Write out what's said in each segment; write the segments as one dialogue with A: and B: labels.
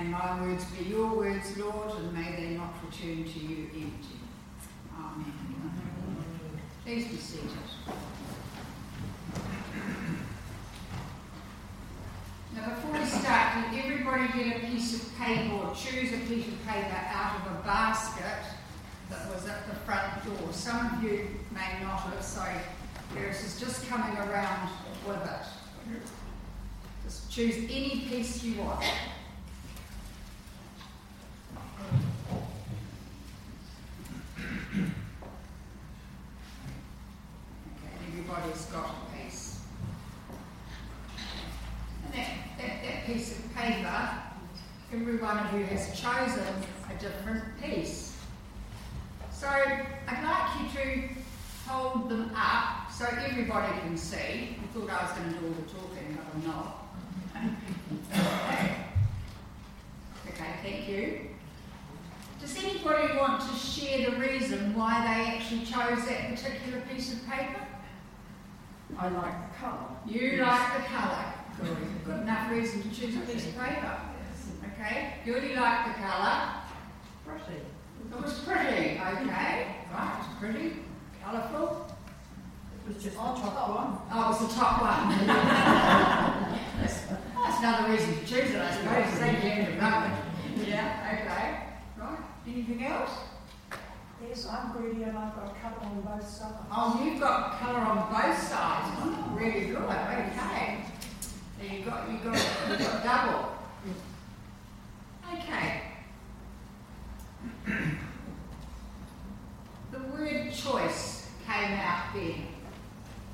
A: May my words be your words, Lord, and may they not return to you empty. Amen. Please be seated. Now, before we start, did everybody get a piece of paper or choose a piece of paper out of a basket that was at the front door? Some of you may not have, so Iris is just coming around with it. Just choose any piece you want. Okay, everybody's got a piece. And that, that, that piece paper, every one of you has chosen a different piece. So I'd like you to hold them up so everybody can see. I thought I was going to do all the talking, but I'm not. okay, thank you. Does anybody want to share the reason why they actually chose that particular piece of paper?
B: I like the colour.
A: You like the colour. Good. Good enough reason to choose a piece of paper. Okay. You like the colour.
B: Pretty.
A: It was pretty. Okay, right, it's pretty, colourful.
B: It was just the
C: On
B: top
C: top.
B: one.
A: Oh, it's the top one. that's, that's another reason to choose it, I suppose. Thank you. Yeah, okay. Right. Anything else?
C: Yes, I'm greedy and I've got colour on both sides.
A: Oh, you've got colour on both sides. Oh, really good. Okay. Got you got you got double. Okay. The word choice came out there,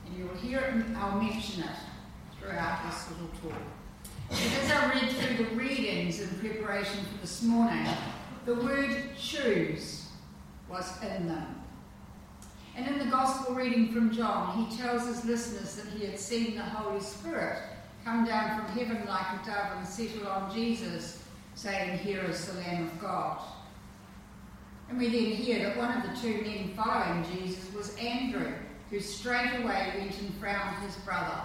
A: and you'll hear it. and I'll mention it throughout this little talk. As I read through the readings in preparation for this morning, the word choose was in them. And in the Gospel reading from John, he tells his listeners that he had seen the Holy Spirit come down from heaven like a dove and settle on Jesus, saying, Here is the Lamb of God. And we then hear that one of the two men following Jesus was Andrew, who straight away went and found his brother,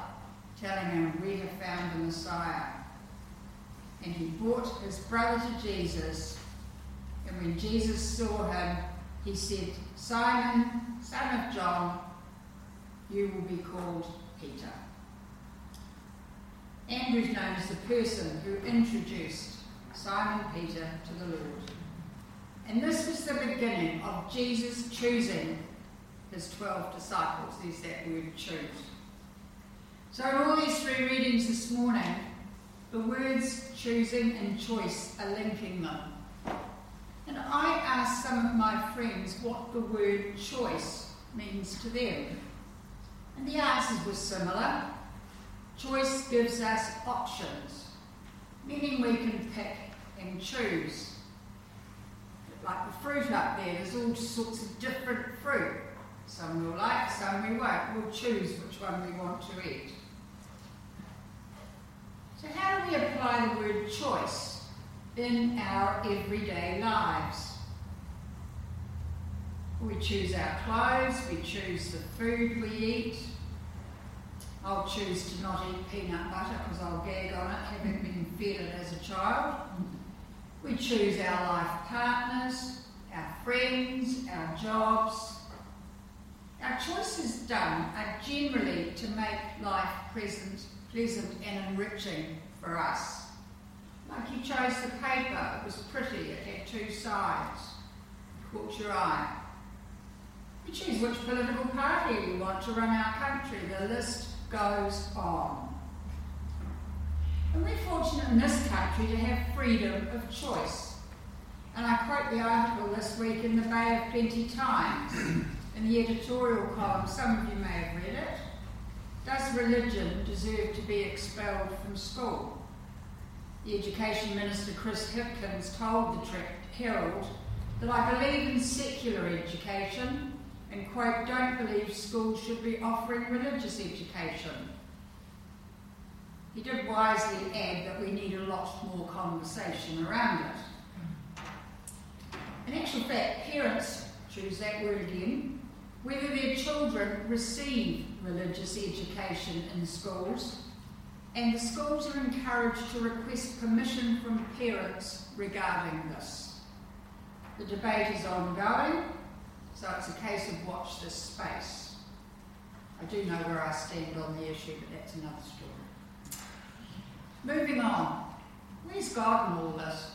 A: telling him, We have found the Messiah. And he brought his brother to Jesus, and when Jesus saw him, he said, Simon, son of John, you will be called Peter. Andrew's known as the person who introduced Simon Peter to the Lord. And this was the beginning of Jesus choosing his 12 disciples. There's that word choose. So, in all these three readings this morning, the words choosing and choice are linking them. And I asked some of my friends what the word choice means to them. And the answers were similar. Choice gives us options, meaning we can pick and choose. Like the fruit up there, there's all sorts of different fruit. Some we'll like, some we won't. We'll choose which one we want to eat. So, how do we apply the word choice in our everyday lives? We choose our clothes, we choose the food we eat. I'll choose to not eat peanut butter because I'll gag on it, having been fed it as a child. We choose our life partners, our friends, our jobs. Our choices done are generally to make life present, pleasant and enriching for us. Like you chose the paper, it was pretty, it had two sides, caught your eye. We choose which political party we want to run our country, the list goes on. And we're fortunate in this country to have freedom of choice. And I quote the article this week in the Bay of Plenty Times, in the editorial column, some of you may have read it. Does religion deserve to be expelled from school? The Education Minister Chris Hipkins told the Herald that I believe in secular education and, quote, don't believe schools should be offering religious education. He did wisely add that we need a lot more conversation around it. In actual fact, parents choose that word again, whether their children receive religious education in schools and the schools are encouraged to request permission from parents regarding this. The debate is ongoing, so it's a case of watch this space. I do know where I stand on the issue, but that's another story. Moving on. Where's God in all this?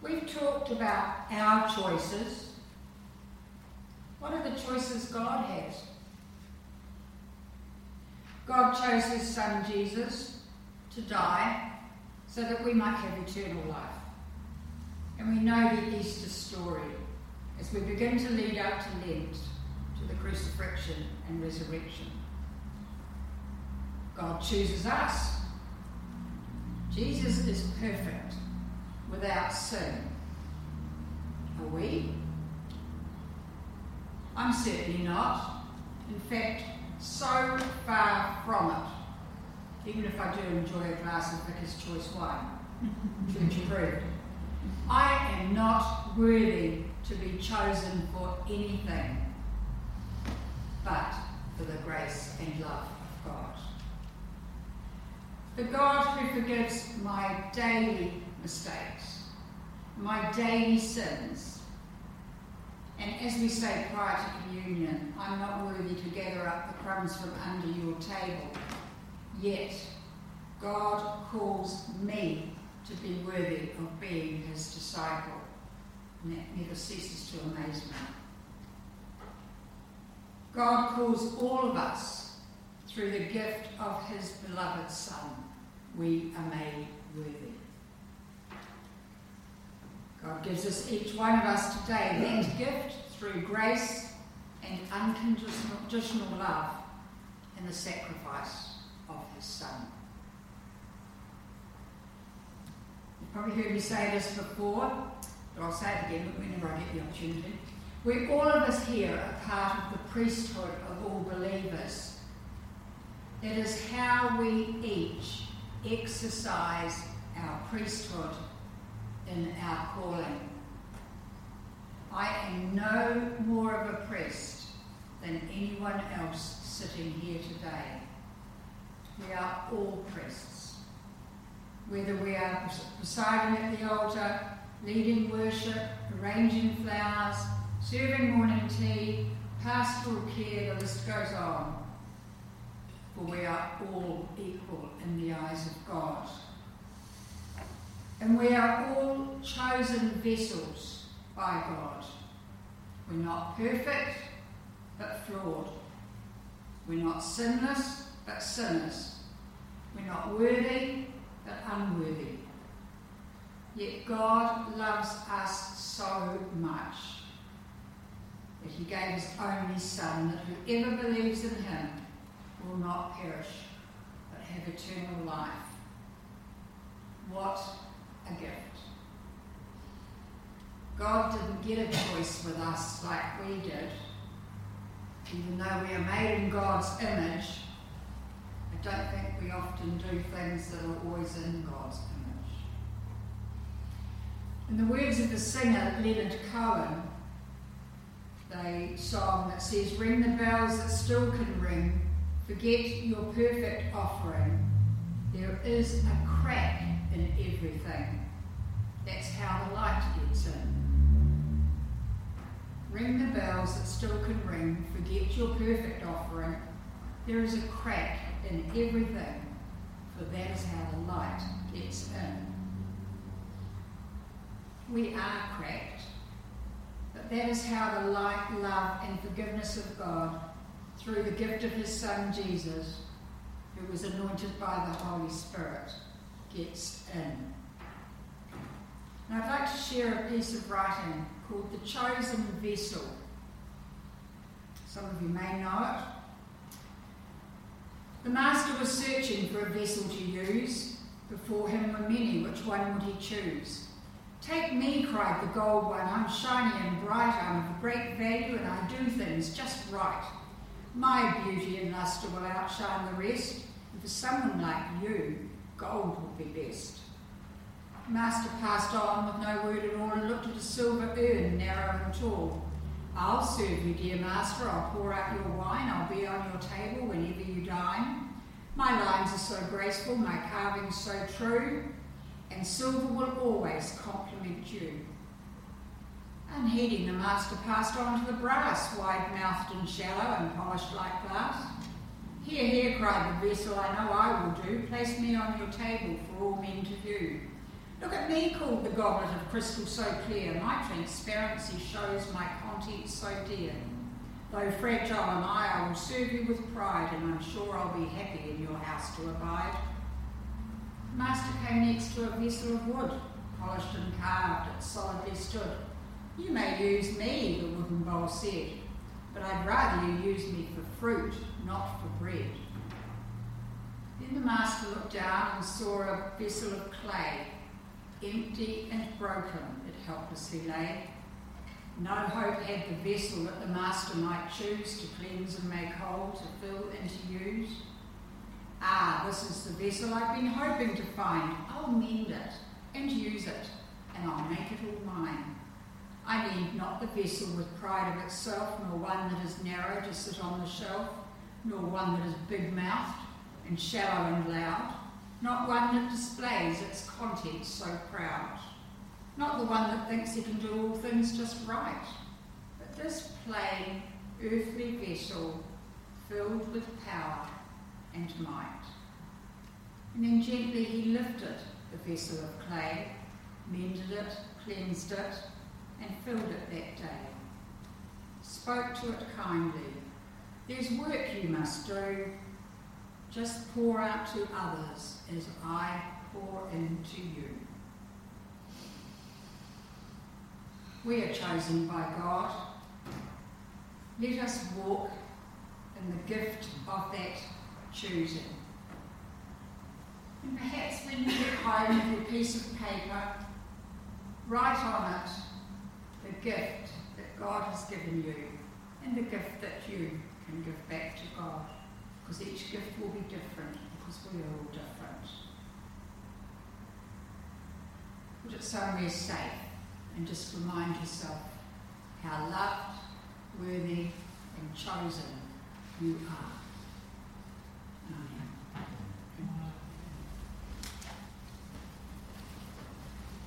A: We've talked about our choices. What are the choices God has? God chose his son Jesus to die so that we might have eternal life. And we know the Easter story as we begin to lead up to Lent, to the crucifixion and resurrection. God chooses us. Jesus is perfect, without sin. Are we? I'm certainly not. In fact, so far from it. Even if I do enjoy a glass of Vicar's Choice wine, which church approved. I am not worthy to be chosen for anything but for the grace and love of God. The God who forgives my daily mistakes, my daily sins, and as we say prior to communion, I'm not worthy to gather up the crumbs from under your table. Yet, God calls me to be worthy of being his disciple. That never ceases to amaze me. God calls all of us through the gift of his beloved Son. We are made worthy. God gives us, each one of us today, that gift through grace and unconditional love in the sacrifice of his Son. You've probably heard me say this before, but I'll say it again whenever I get the opportunity. We all of us here are part of the priesthood of all believers. It is how we each exercise our priesthood in our calling. I am no more of a priest than anyone else sitting here today. We are all priests. Whether we are presiding at the altar, leading worship, arranging flowers, serving morning tea, pastoral care, the list goes on. For we are all equal in the eyes of God. And we are all chosen vessels by God. We're not perfect, but flawed. We're not sinless, but sinners. We're not worthy, but unworthy. Yet God loves us so much that he gave his only Son, that whoever believes in him will not perish, but have eternal life. What a gift. God didn't get a choice with us like we did. Even though we are made in God's image, I don't think we often do things that are always in God's image. In the words of the singer Leonard Cohen, the song that says, Ring the bells that still can ring, forget your perfect offering. There is a crack in everything. That's how the light gets in. Ring the bells that still can ring, forget your perfect offering. There is a crack in everything, for that is how the light gets in. We are cracked, but that is how the light, love, and forgiveness of God, through the gift of His Son Jesus, who was anointed by the Holy Spirit, gets in. And I'd like to share a piece of writing called The Chosen Vessel. Some of you may know it. The master was searching for a vessel to use. Before him were many. Which one would he choose? Take me, cried the gold one. I'm shiny and bright. I'm of great value and I do things just right. My beauty and lustre will outshine the rest. And for someone like you, gold will be best. Master passed on with no word at all and looked at a silver urn, narrow and tall. I'll serve you, dear master. I'll pour out your wine. I'll be on your table whenever you dine. My lines are so graceful, my carving's so true, and silver will always compliment you. Unheeding, the master passed on to the brass, wide mouthed and shallow and polished like glass. Here, here, cried the vessel, I know I will do. Place me on your table for all men to view. Look at me, called the goblet of crystal so clear. My transparency shows my contents so dear. Though fragile am I, I will serve you with pride, and I'm sure I'll be happy in your house to abide. Master came next to a vessel of wood, polished and carved, it solidly stood. You may use me, the wooden bowl said, but I'd rather you use me for fruit, not for bread. Then the master looked down and saw a vessel of clay, empty and broken, it helplessly lay. No hope had the vessel that the master might choose to cleanse and make whole, to fill and to use. Ah, this is the vessel I've been hoping to find. I'll mend it and use it, and I'll make it all mine. I need not the vessel with pride of itself, nor one that is narrow to sit on the shelf, nor one that is big mouthed and shallow and loud, not one that displays its contents so proud, not the one that thinks he can do all things just right, but this plain, earthly vessel filled with power and might. And then gently he lifted the vessel of clay, mended it, cleansed it, and filled it that day. Spoke to it kindly. There's work you must do. Just pour out to others as I pour into you. We are chosen by God. Let us walk in the gift of that choosing. And perhaps when you get home with a piece of paper, write on it the gift that God has given you and the gift that you can give back to God. Because each gift will be different because we are all different. Put it somewhere safe and just remind yourself how loved, worthy, and chosen you are.